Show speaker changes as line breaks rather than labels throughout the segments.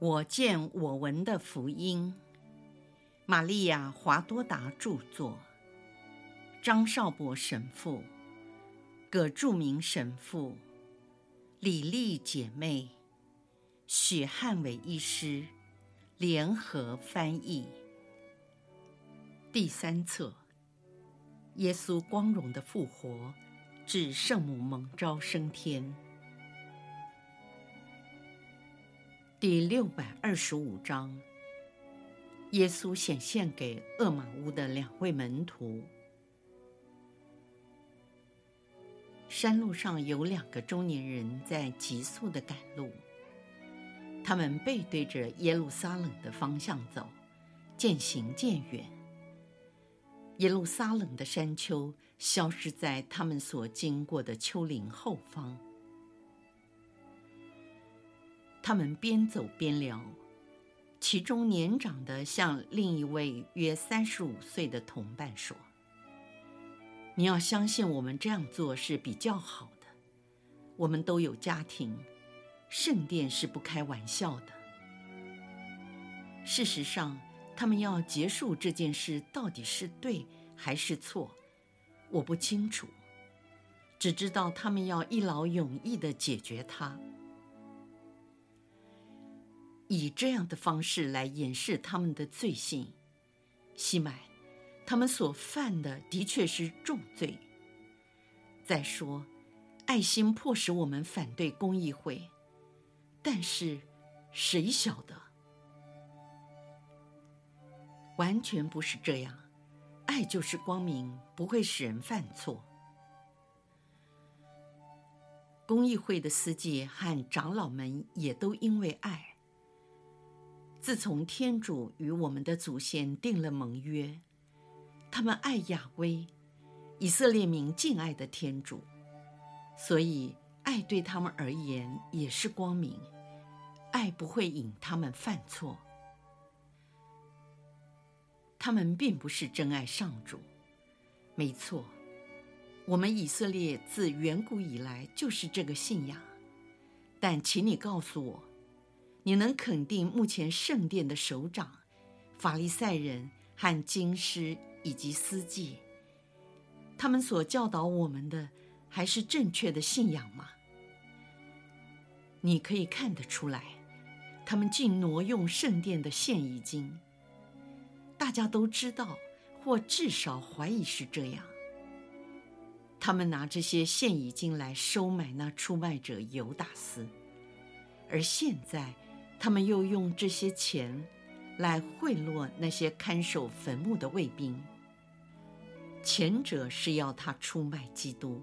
我见我闻的福音，玛利亚·华多达著作，张少博神父、葛著名神父、李丽姐妹、许汉伟医师。联合翻译。第三册：耶稣光荣的复活至圣母蒙召升天。第六百二十五章，耶稣显现给厄玛乌的两位门徒。山路上有两个中年人在急速地赶路，他们背对着耶路撒冷的方向走，渐行渐远。耶路撒冷的山丘消失在他们所经过的丘陵后方。他们边走边聊，其中年长的向另一位约三十五岁的同伴说：“你要相信我们这样做是比较好的。我们都有家庭，圣殿是不开玩笑的。事实上，他们要结束这件事到底是对还是错，我不清楚，只知道他们要一劳永逸地解决它。”以这样的方式来掩饰他们的罪行，西满，他们所犯的的确是重罪。再说，爱心迫使我们反对公益会，但是谁晓得？完全不是这样，爱就是光明，不会使人犯错。公益会的司祭和长老们也都因为爱。自从天主与我们的祖先订了盟约，他们爱雅威，以色列民敬爱的天主，所以爱对他们而言也是光明，爱不会引他们犯错。他们并不是真爱上主，没错，我们以色列自远古以来就是这个信仰，但请你告诉我。你能肯定目前圣殿的首长、法利赛人和经师以及司祭，他们所教导我们的还是正确的信仰吗？你可以看得出来，他们竟挪用圣殿的献仪金。大家都知道，或至少怀疑是这样。他们拿这些献仪金来收买那出卖者犹达斯，而现在。他们又用这些钱来贿赂那些看守坟墓的卫兵。前者是要他出卖基督，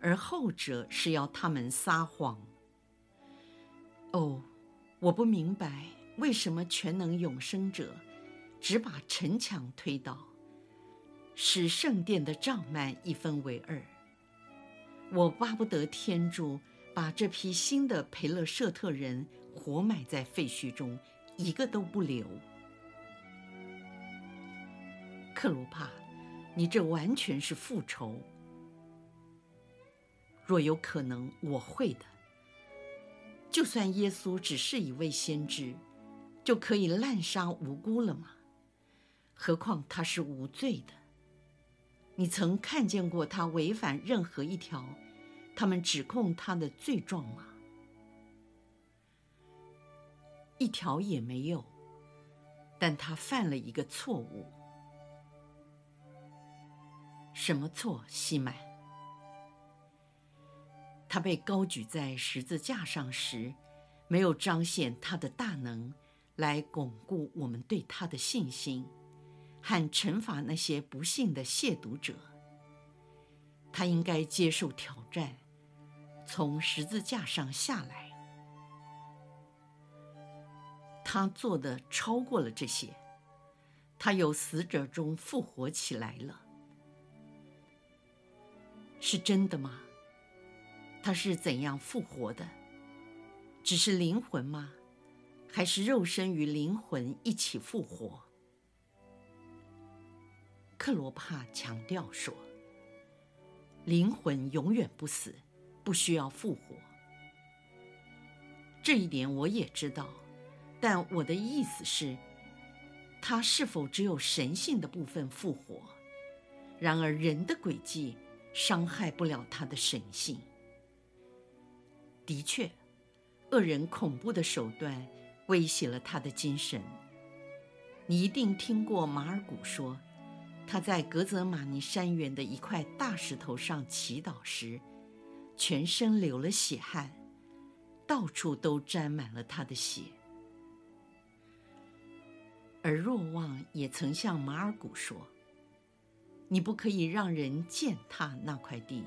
而后者是要他们撒谎。哦，我不明白为什么全能永生者只把城墙推倒，使圣殿的帐幔一分为二。我巴不得天主把这批新的培勒舍特人。活埋在废墟中，一个都不留。克鲁帕，你这完全是复仇。若有可能，我会的。就算耶稣只是一位先知，就可以滥杀无辜了吗？何况他是无罪的。你曾看见过他违反任何一条他们指控他的罪状吗？一条也没有，但他犯了一个错误。什么错，西满？他被高举在十字架上时，没有彰显他的大能，来巩固我们对他的信心，和惩罚那些不幸的亵渎者。他应该接受挑战，从十字架上下来。他做的超过了这些，他由死者中复活起来了，是真的吗？他是怎样复活的？只是灵魂吗？还是肉身与灵魂一起复活？克罗帕强调说：“灵魂永远不死，不需要复活。”这一点我也知道。但我的意思是，他是否只有神性的部分复活？然而人的诡计伤害不了他的神性。的确，恶人恐怖的手段威胁了他的精神。你一定听过马尔古说，他在格泽玛尼山园的一块大石头上祈祷时，全身流了血汗，到处都沾满了他的血。而若望也曾向马尔谷说：“你不可以让人践踏那块地。”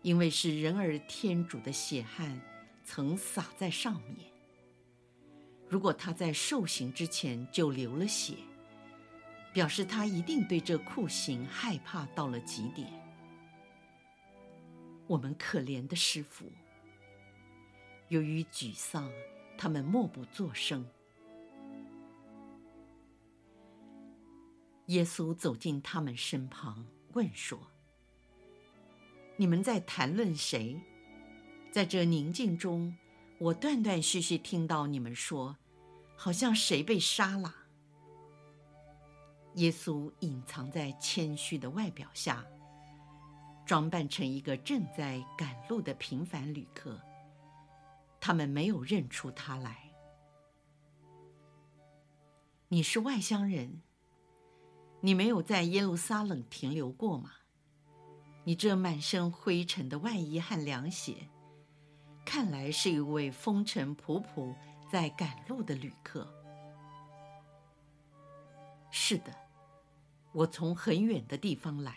因为是人儿天主的血汗曾洒在上面。如果他在受刑之前就流了血，表示他一定对这酷刑害怕到了极点。我们可怜的师傅，由于沮丧，他们默不作声。耶稣走进他们身旁，问说。你们在谈论谁？在这宁静中，我断断续续听到你们说，好像谁被杀了。耶稣隐藏在谦虚的外表下，装扮成一个正在赶路的平凡旅客。他们没有认出他来。你是外乡人，你没有在耶路撒冷停留过吗？你这满身灰尘的外衣和凉鞋，看来是一位风尘仆仆在赶路的旅客。是的，我从很远的地方来。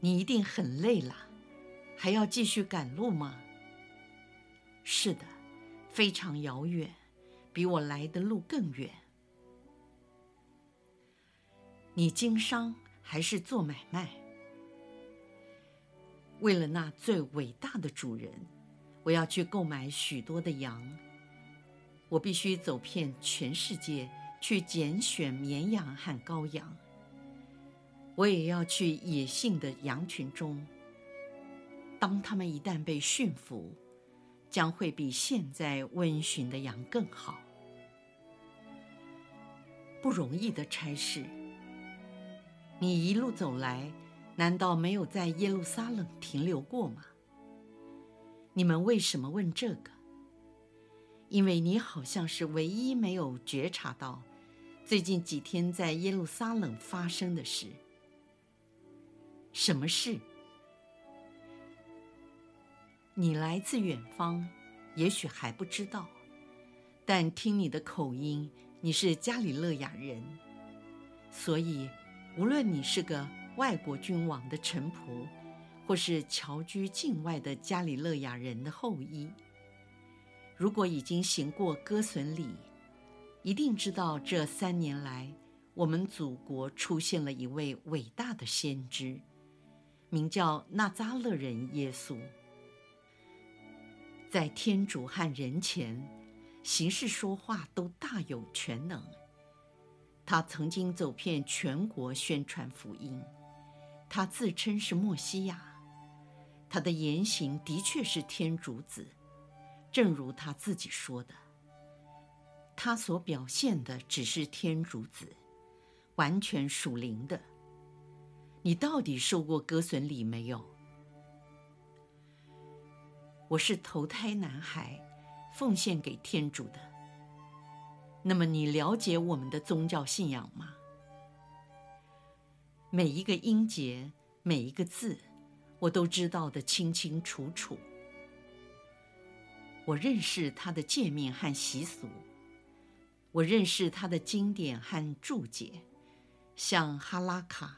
你一定很累了，还要继续赶路吗？是的，非常遥远，比我来的路更远。你经商还是做买卖？为了那最伟大的主人，我要去购买许多的羊。我必须走遍全世界去拣选绵羊和羔羊。我也要去野性的羊群中。当他们一旦被驯服，将会比现在温驯的羊更好。不容易的差事。你一路走来。难道没有在耶路撒冷停留过吗？你们为什么问这个？因为你好像是唯一没有觉察到最近几天在耶路撒冷发生的事。什么事？你来自远方，也许还不知道，但听你的口音，你是加里勒亚人，所以无论你是个。外国君王的臣仆，或是侨居境外的加里勒亚人的后裔，如果已经行过割损礼，一定知道这三年来我们祖国出现了一位伟大的先知，名叫纳扎勒人耶稣，在天主和人前，行事说话都大有全能。他曾经走遍全国宣传福音。他自称是默西亚，他的言行的确是天主子，正如他自己说的。他所表现的只是天主子，完全属灵的。你到底受过割损礼没有？我是投胎男孩，奉献给天主的。那么你了解我们的宗教信仰吗？每一个音节，每一个字，我都知道得清清楚楚。我认识他的诫命和习俗，我认识他的经典和注解，像哈拉卡、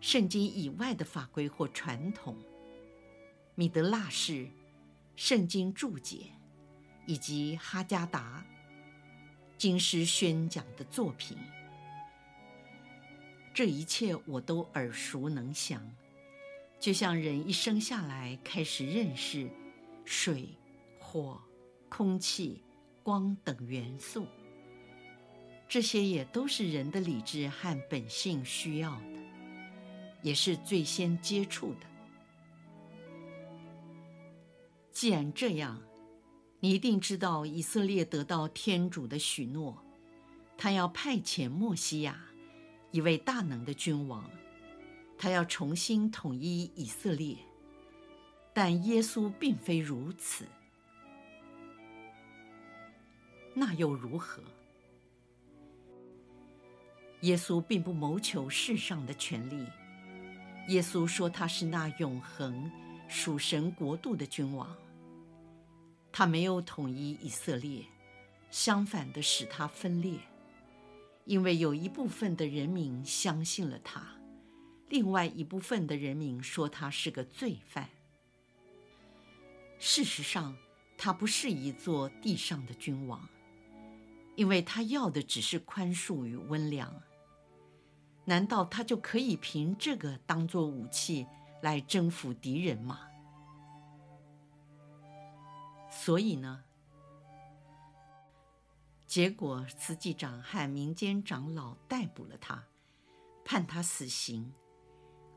圣经以外的法规或传统、米德纳士、圣经注解，以及哈加达、经师宣讲的作品。这一切我都耳熟能详，就像人一生下来开始认识水、火、空气、光等元素，这些也都是人的理智和本性需要的，也是最先接触的。既然这样，你一定知道，以色列得到天主的许诺，他要派遣墨西亚，一位大能的君王，他要重新统一以色列。但耶稣并非如此，那又如何？耶稣并不谋求世上的权力。耶稣说他是那永恒属神国度的君王。他没有统一以色列，相反的使他分裂，因为有一部分的人民相信了他，另外一部分的人民说他是个罪犯。事实上，他不是一座地上的君王，因为他要的只是宽恕与温良。难道他就可以凭这个当做武器来征服敌人吗？所以呢，结果慈济长和民间长老逮捕了他，判他死刑，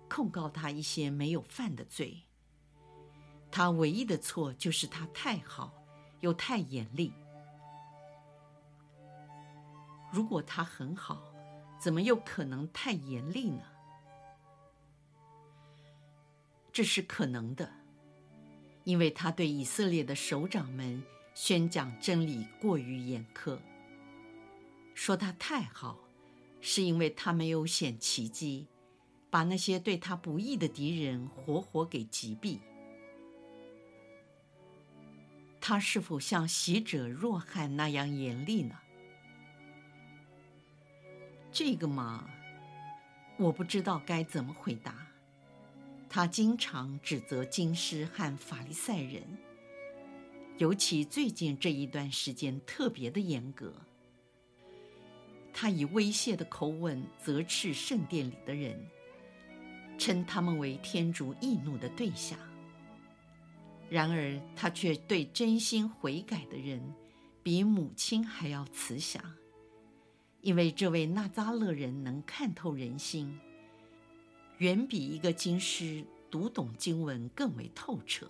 控告他一些没有犯的罪。他唯一的错就是他太好，又太严厉。如果他很好，怎么又可能太严厉呢？这是可能的。因为他对以色列的首长们宣讲真理过于严苛，说他太好，是因为他没有显奇迹，把那些对他不义的敌人活活给击毙。他是否像洗者若翰那样严厉呢？这个嘛，我不知道该怎么回答。他经常指责经师和法利赛人，尤其最近这一段时间特别的严格。他以威胁的口吻责斥圣殿里的人，称他们为天主易怒的对象。然而，他却对真心悔改的人，比母亲还要慈祥，因为这位纳扎勒人能看透人心。远比一个经师读懂经文更为透彻。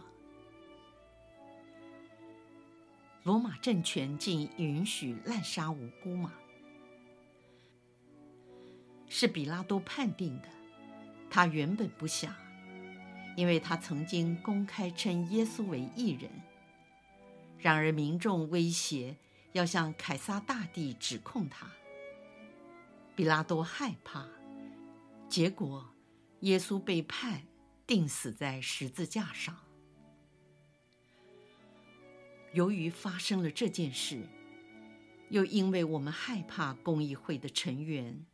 罗马政权竟允许滥杀无辜吗？是比拉多判定的。他原本不想，因为他曾经公开称耶稣为异人。然而民众威胁要向凯撒大帝指控他，比拉多害怕，结果。耶稣被判钉死在十字架上。由于发生了这件事，又因为我们害怕公议会的成员，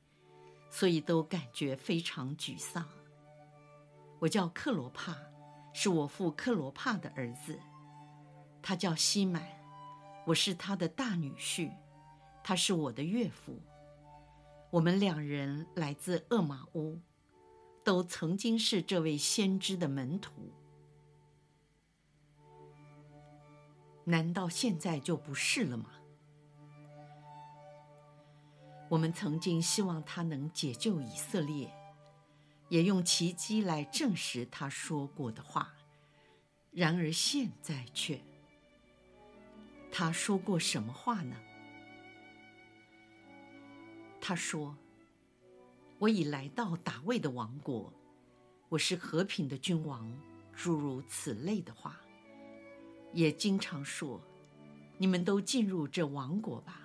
所以都感觉非常沮丧。我叫克罗帕，是我父克罗帕的儿子。他叫西满，我是他的大女婿，他是我的岳父。我们两人来自厄马乌。都曾经是这位先知的门徒，难道现在就不是了吗？我们曾经希望他能解救以色列，也用奇迹来证实他说过的话。然而现在却，他说过什么话呢？他说。我已来到大卫的王国，我是和平的君王，诸如此类的话，也经常说，你们都进入这王国吧。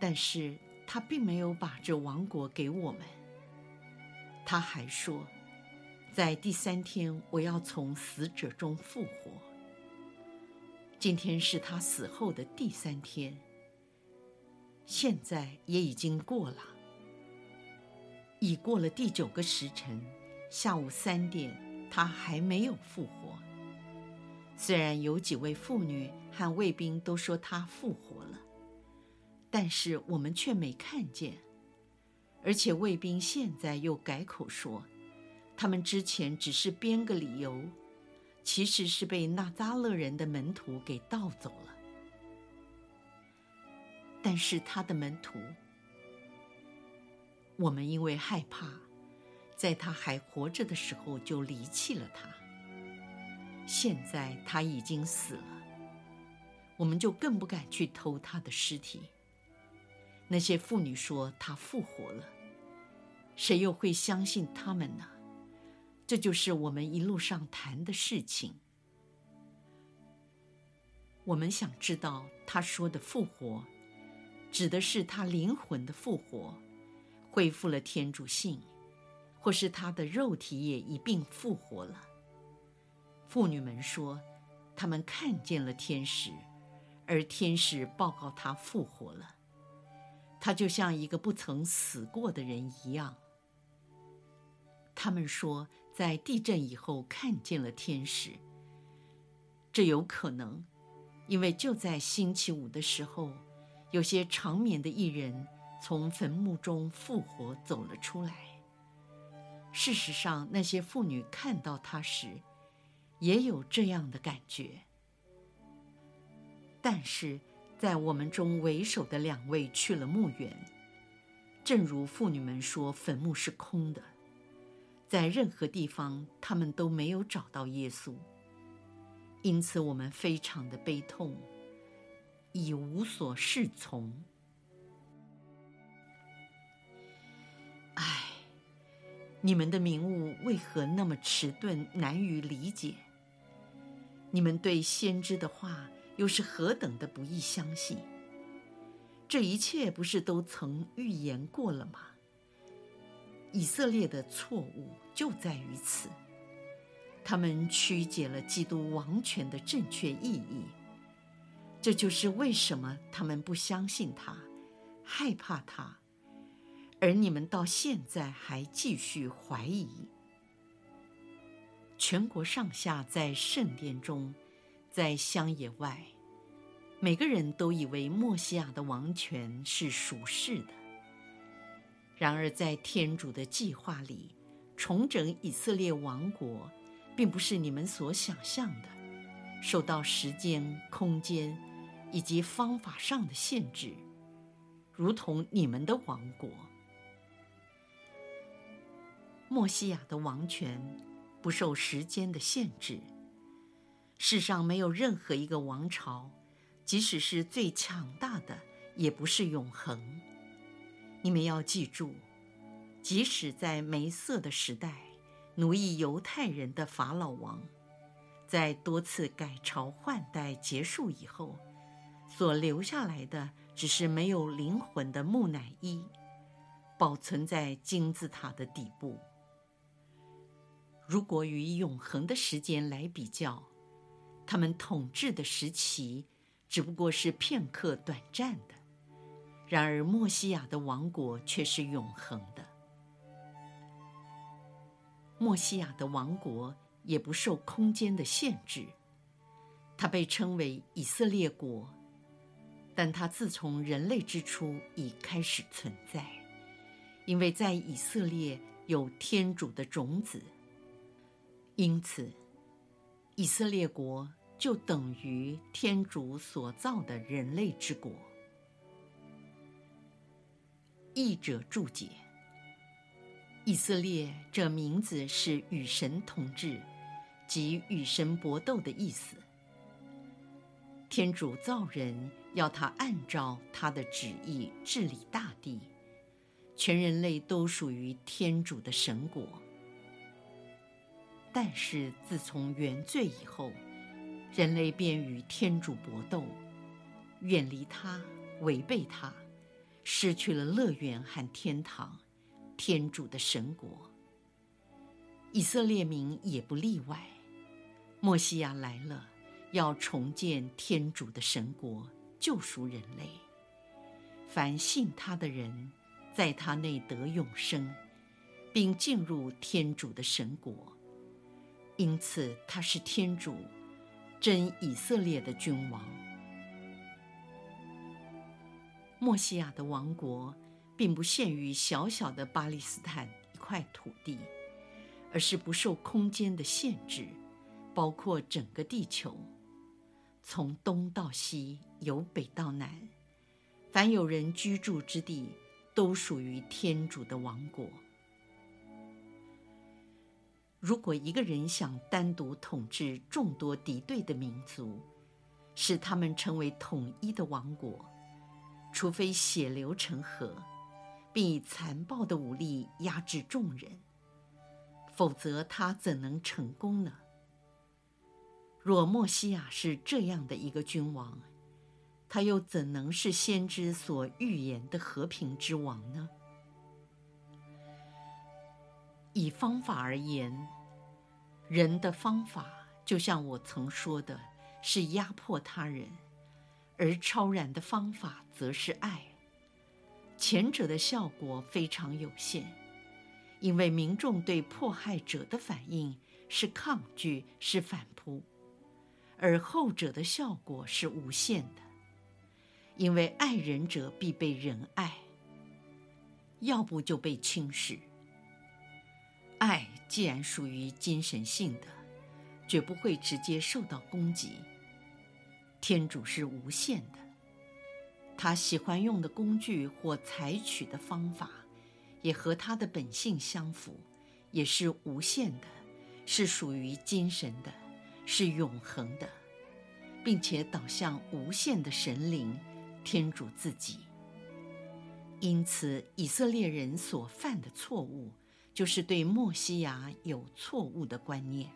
但是他并没有把这王国给我们。他还说，在第三天我要从死者中复活。今天是他死后的第三天，现在也已经过了。已过了第九个时辰，下午三点，他还没有复活。虽然有几位妇女和卫兵都说他复活了，但是我们却没看见。而且卫兵现在又改口说，他们之前只是编个理由，其实是被纳扎勒人的门徒给盗走了。但是他的门徒。我们因为害怕，在他还活着的时候就离弃了他。现在他已经死了，我们就更不敢去偷他的尸体。那些妇女说他复活了，谁又会相信他们呢？这就是我们一路上谈的事情。我们想知道他说的复活，指的是他灵魂的复活，恢复了天主性，或是他的肉体也一并复活了。妇女们说，他们看见了天使，而天使报告他复活了，他就像一个不曾死过的人一样。他们说，在地震以后看见了天使，这有可能，因为就在星期五的时候，有些长眠的艺人从坟墓中复活走了出来。事实上，那些妇女看到他时，也有这样的感觉。但是在我们中为首的两位去了墓园，正如妇女们说，坟墓是空的。在任何地方，他们都没有找到耶稣，因此我们非常的悲痛，已无所适从。唉，你们的明悟为何那么迟钝，难于理解？你们对先知的话又是何等的不易相信？这一切不是都曾预言过了吗？以色列的错误就在于此，他们曲解了基督王权的正确意义。这就是为什么他们不相信他，害怕他，而你们到现在还继续怀疑。全国上下在圣殿中，在乡野外，每个人都以为默西亚的王权是属世的。然而，在天主的计划里，重整以色列王国，并不是你们所想象的，受到时间、空间以及方法上的限制，如同你们的王国。默西亚的王权不受时间的限制，世上没有任何一个王朝，即使是最强大的，也不是永恒。你们要记住，即使在梅瑟的时代，奴役犹太人的法老王，在多次改朝换代结束以后，所留下来的只是没有灵魂的木乃伊，保存在金字塔的底部。如果与永恒的时间来比较，他们统治的时期只不过是片刻短暂的。然而，默西亚的王国却是永恒的。默西亚的王国也不受空间的限制，它被称为以色列国，但它自从人类之初已开始存在，因为在以色列有天主的种子，因此，以色列国就等于天主所造的人类之国。译者注解：以色列这名字是与神同治，即与神搏斗的意思。天主造人，要他按照他的旨意治理大地，全人类都属于天主的神国。但是自从原罪以后，人类便与天主搏斗，远离他，违背他。失去了乐园和天堂，天主的神国。以色列民也不例外。默西亚来了，要重建天主的神国，救赎人类。凡信他的人，在他内得永生，并进入天主的神国。因此，他是天主，真以色列的君王。默西亚的王国，并不限于小小的巴勒斯坦一块土地，而是不受空间的限制，包括整个地球，从东到西，由北到南，凡有人居住之地，都属于天主的王国。如果一个人想单独统治众多敌对的民族，使他们成为统一的王国，除非血流成河，并以残暴的武力压制众人，否则他怎能成功呢？若默西亚是这样的一个君王，他又怎能是先知所预言的和平之王呢？以方法而言，人的方法就像我曾说的，是压迫他人；而超然的方法则是爱。前者的效果非常有限，因为民众对迫害者的反应是抗拒，是反扑；而后者的效果是无限的。因为爱人者必被人爱，要不就被轻视。爱既然属于精神性的，绝不会直接受到攻击。天主是无限的，他喜欢用的工具或采取的方法，也和他的本性相符，也是无限的，是属于精神的，是永恒的，并且导向无限的神灵。天主自己，因此以色列人所犯的错误，就是对墨西亚有错误的观念。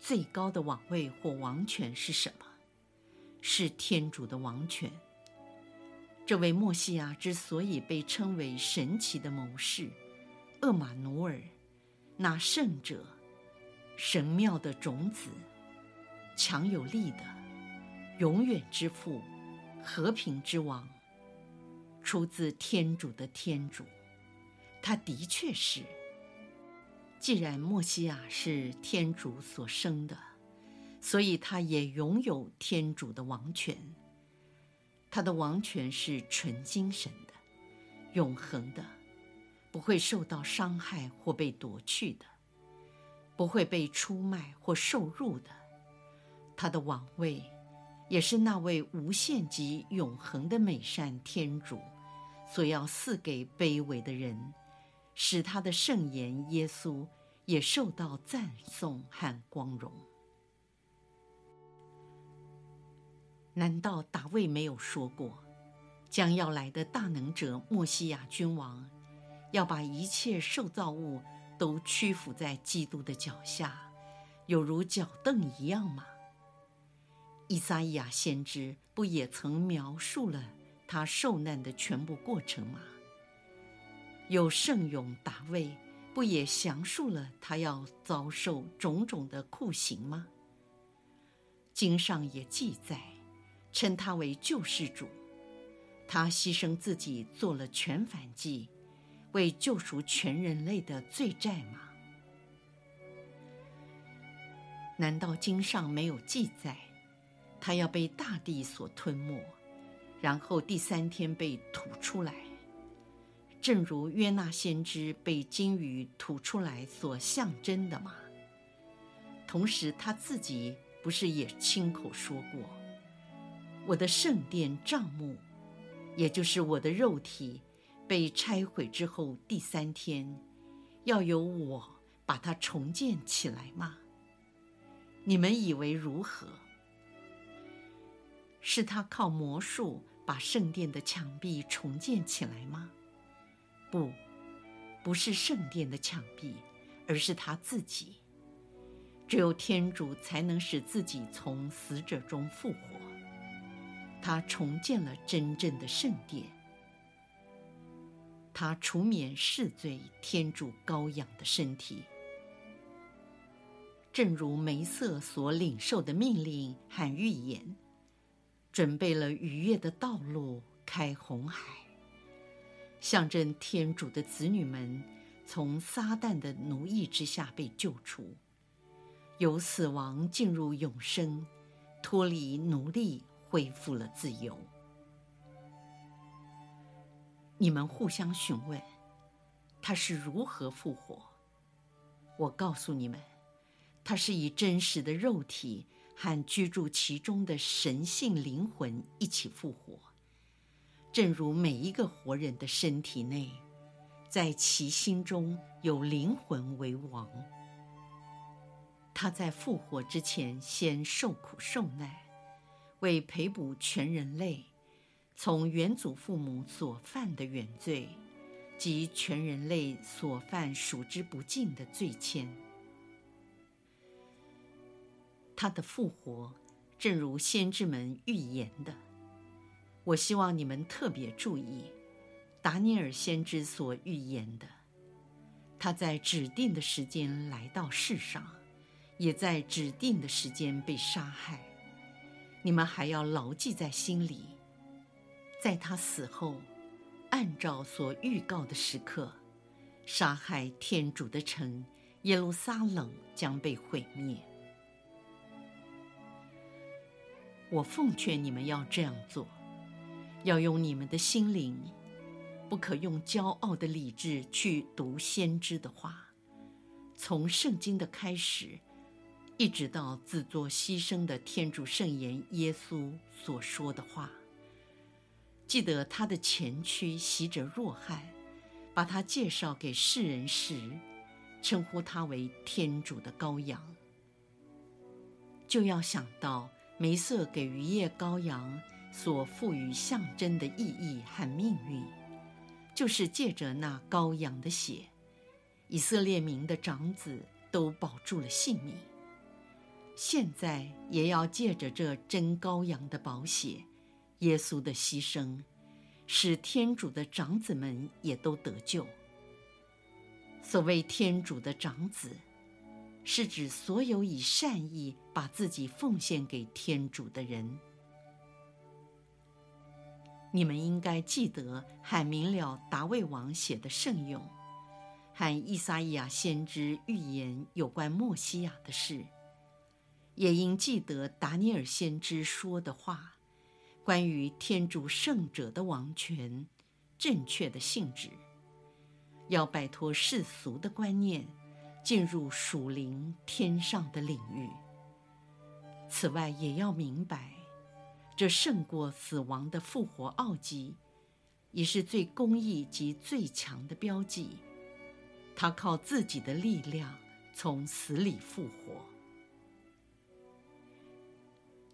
最高的王位或王权是什么？是天主的王权。这位墨西亚之所以被称为神奇的谋士，厄玛努尔，那圣者，神庙的种子，强有力的。永远之父，和平之王，出自天主的天主，他的确是。既然默西亚是天主所生的，所以他也拥有天主的王权。他的王权是纯精神的、永恒的，不会受到伤害或被夺去的，不会被出卖或受辱的。他的王位。也是那位无限极永恒的美善天主，所要赐给卑微的人，使他的圣言耶稣也受到赞颂和光荣。难道大卫没有说过，将要来的大能者默西亚君王，要把一切受造物都屈服在基督的脚下，有如脚凳一样吗？依撒亚先知不也曾描述了他受难的全部过程吗？有圣勇大卫不也详述了他要遭受种种的酷刑吗？经上也记载，称他为救世主，他牺牲自己做了全反祭，为救赎全人类的罪债吗？难道经上没有记载？他要被大地所吞没，然后第三天被吐出来，正如约纳先知被鲸鱼吐出来所象征的吗？同时他自己不是也亲口说过：“我的圣殿帐幕，也就是我的肉体，被拆毁之后第三天，要由我把它重建起来吗？你们以为如何？”是他靠魔术把圣殿的墙壁重建起来吗？不，不是圣殿的墙壁，而是他自己。只有天主才能使自己从死者中复活。他重建了真正的圣殿，他除免世罪天主羔羊的身体，正如梅瑟所领受的命令和预言。准备了愉悦的道路，开红海，象征天主的子女们从撒旦的奴役之下被救出，由死亡进入永生，脱离奴隶，恢复了自由。你们互相询问，他是如何复活？我告诉你们，他是以真实的肉体。和居住其中的神性灵魂一起复活，正如每一个活人的身体内，在其心中有灵魂为王。他在复活之前先受苦受难，为赔补全人类从远祖父母所犯的原罪及全人类所犯数之不尽的罪愆。他的复活，正如先知们预言的。我希望你们特别注意，达尼尔先知所预言的。他在指定的时间来到世上，也在指定的时间被杀害。你们还要牢记在心里，在他死后，按照所预告的时刻，杀害天主的城耶路撒冷将被毁灭。我奉劝你们要这样做，要用你们的心灵，不可用骄傲的理智去读先知的话。从圣经的开始，一直到自作牺牲的天主圣言耶稣所说的话。记得他的前驱洗者若翰，把他介绍给世人时，称呼他为天主的羔羊，就要想到。梅瑟给逾越羔羊所赋予象征的意义和命运，就是借着那羔羊的血，以色列民的长子都保住了性命。现在也要借着这真羔羊的宝血，耶稣的牺牲，使天主的长子们也都得救。所谓天主的长子。是指所有以善意把自己奉献给天主的人。你们应该记得喊明了达味王写的圣咏，和伊撒伊亚先知预言有关默西亚的事，也应记得达尼尔先知说的话，关于天主圣者的王权，正确的性质，要摆脱世俗的观念。进入属灵天上的领域。此外，也要明白，这胜过死亡的复活奥迹，也是最公义及最强的标记。他靠自己的力量从死里复活。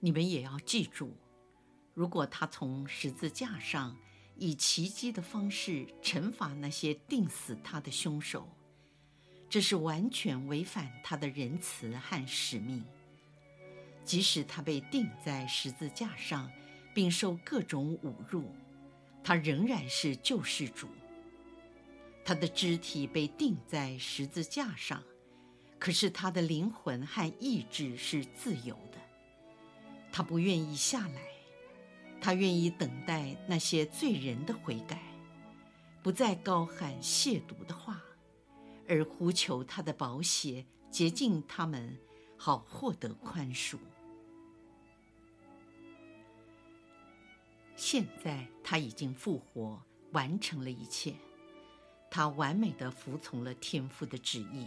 你们也要记住，如果他从十字架上以奇迹的方式惩罚那些定死他的凶手。这是完全违反他的仁慈和使命。即使他被钉在十字架上，并受各种侮辱，他仍然是救世主。他的肢体被钉在十字架上，可是他的灵魂和意志是自由的。他不愿意下来，他愿意等待那些罪人的悔改，不再高喊亵渎的话。而呼求他的宝血洁净他们，好获得宽恕。现在他已经复活，完成了一切。他完美地服从了天父的旨意，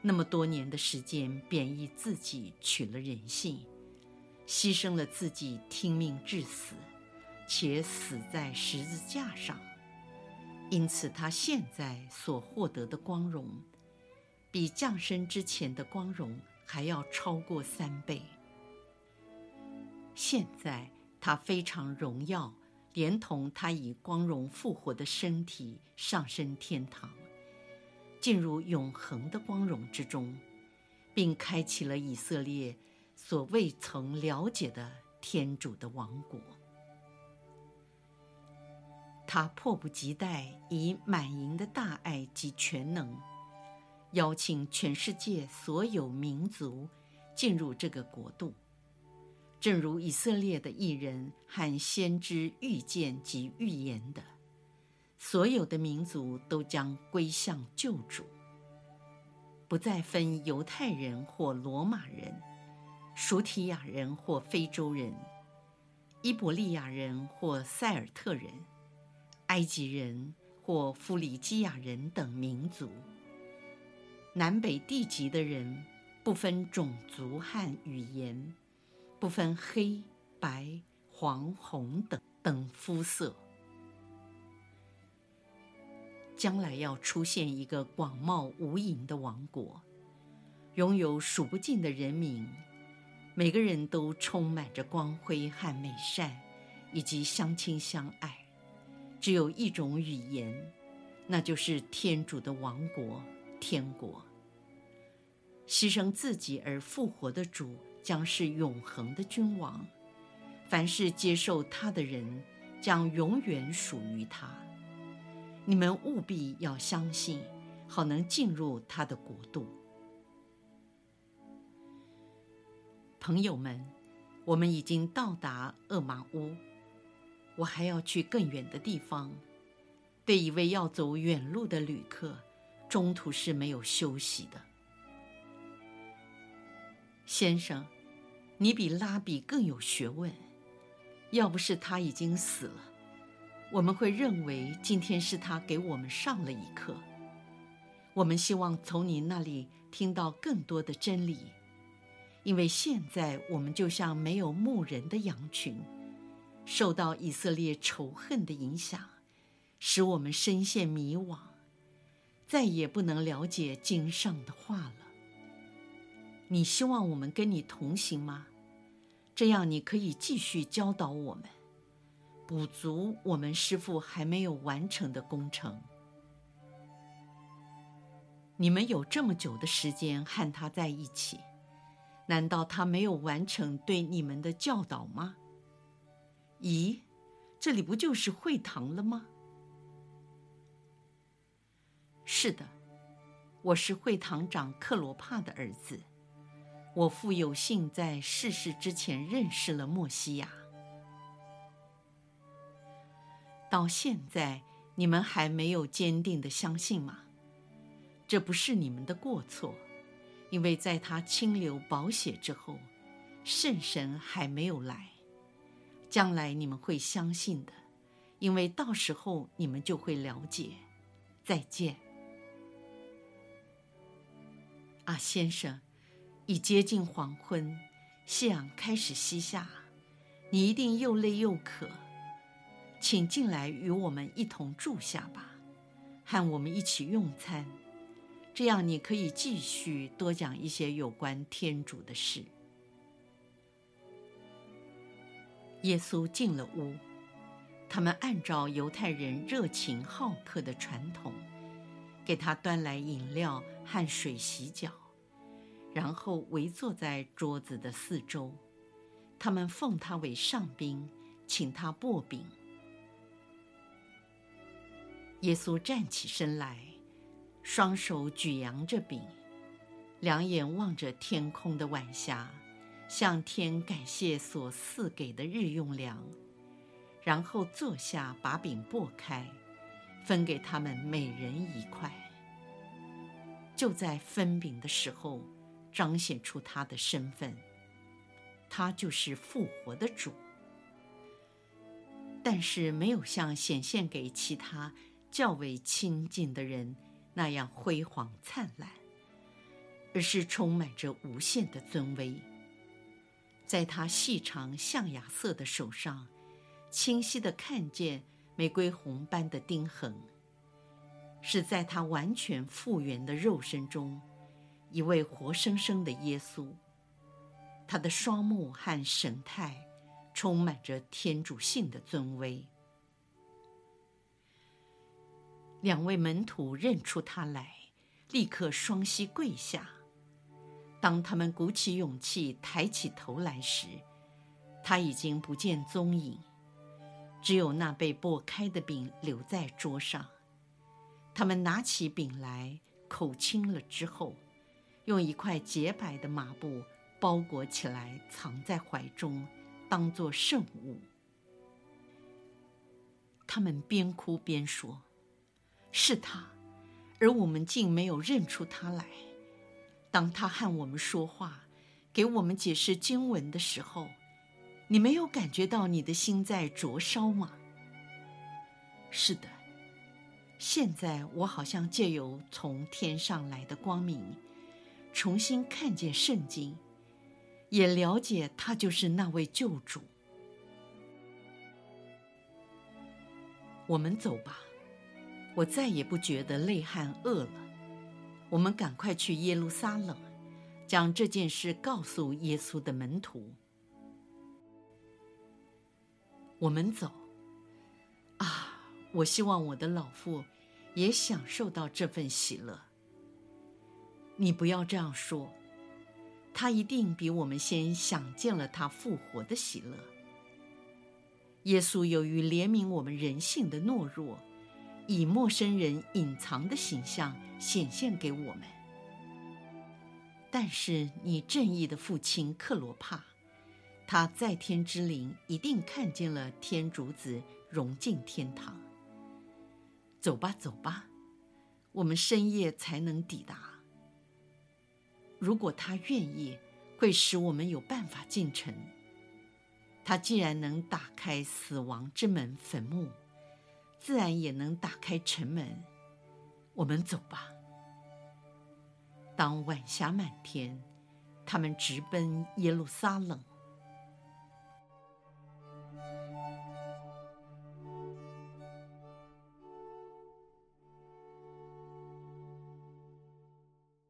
那么多年的时间，贬义自己，取了人性，牺牲了自己，听命至死，且死在十字架上。因此，他现在所获得的光荣，比降生之前的光荣还要超过三倍。现在他非常荣耀，连同他以光荣复活的身体上升天堂，进入永恒的光荣之中，并开启了以色列所未曾了解的天主的王国。他迫不及待以满盈的大爱及全能，邀请全世界所有民族进入这个国度，正如以色列的艺人和先知预见及预言的，所有的民族都将归向救主，不再分犹太人或罗马人，属提亚人或非洲人，伊伯利亚人或塞尔特人。埃及人或弗里基亚人等民族，南北地级的人，不分种族和语言，不分黑白黄红等等肤色，将来要出现一个广袤无垠的王国，拥有数不尽的人民，每个人都充满着光辉和美善，以及相亲相爱。只有一种语言，那就是天主的王国——天国。牺牲自己而复活的主将是永恒的君王，凡是接受他的人将永远属于他。你们务必要相信，好能进入他的国度。朋友们，我们已经到达厄玛乌，我还要去更远的地方。对一位要走远路的旅客，中途是没有休息的。先生，你比拉比更有学问。要不是他已经死了，我们会认为今天是他给我们上了一课。我们希望从你那里听到更多的真理。因为现在我们就像没有牧人的羊群，受到以色列仇恨的影响，使我们深陷迷惘，再也不能了解经上的话了。你希望我们跟你同行吗？这样你可以继续教导我们，补足我们师傅还没有完成的工程。你们有这么久的时间和他在一起。难道他没有完成对你们的教导吗？咦，这里不就是会堂了吗？是的，我是会堂长克罗帕的儿子。我父有幸在逝世之前认识了莫西亚。到现在，你们还没有坚定的相信吗？这不是你们的过错。因为在他清流宝血之后，圣神还没有来，将来你们会相信的，因为到时候你们就会了解。再见。啊，先生，已接近黄昏，夕阳开始西下，你一定又累又渴，请进来与我们一同住下吧，和我们一起用餐。这样，你可以继续多讲一些有关天主的事。耶稣进了屋，他们按照犹太人热情好客的传统，给他端来饮料和水洗脚，然后围坐在桌子的四周。他们奉他为上宾，请他擘饼。耶稣站起身来。双手举扬着饼，两眼望着天空的晚霞，向天感谢所赐给的日用粮，然后坐下，把饼拨开，分给他们每人一块。就在分饼的时候，彰显出他的身份，他就是复活的主。但是没有像显现给其他较为亲近的人。那样辉煌灿烂，而是充满着无限的尊威。在他细长象牙色的手上，清晰地看见玫瑰红般的钉痕，是在他完全复原的肉身中，一位活生生的耶稣。他的双目和神态，充满着天主性的尊威。两位门徒认出他来，立刻双膝跪下。当他们鼓起勇气抬起头来时，他已经不见踪影，只有那被剥开的饼留在桌上。他们拿起饼来，口亲了之后，用一块洁白的麻布包裹起来，藏在怀中，当作圣物。他们边哭边说。是他，而我们竟没有认出他来。当他和我们说话，给我们解释经文的时候，你没有感觉到你的心在灼烧吗？是的，现在我好像借由从天上来的光明，重新看见圣经，也了解他就是那位救主。我们走吧。我再也不觉得累和饿了。我们赶快去耶路撒冷，将这件事告诉耶稣的门徒。我们走。啊，我希望我的老父也享受到这份喜乐。你不要这样说，他一定比我们先享见了他复活的喜乐。耶稣由于怜悯我们人性的懦弱，以陌生人隐藏的形象显现给我们。但是你正义的父亲克罗帕。他在天之灵一定看见了天主子融进天堂。走吧，走吧，我们深夜才能抵达。如果他愿意，会使我们有办法进城。他既然能打开死亡之门坟墓，自然也能打开城门。我们走吧。当晚霞满天，他们直奔耶路撒冷。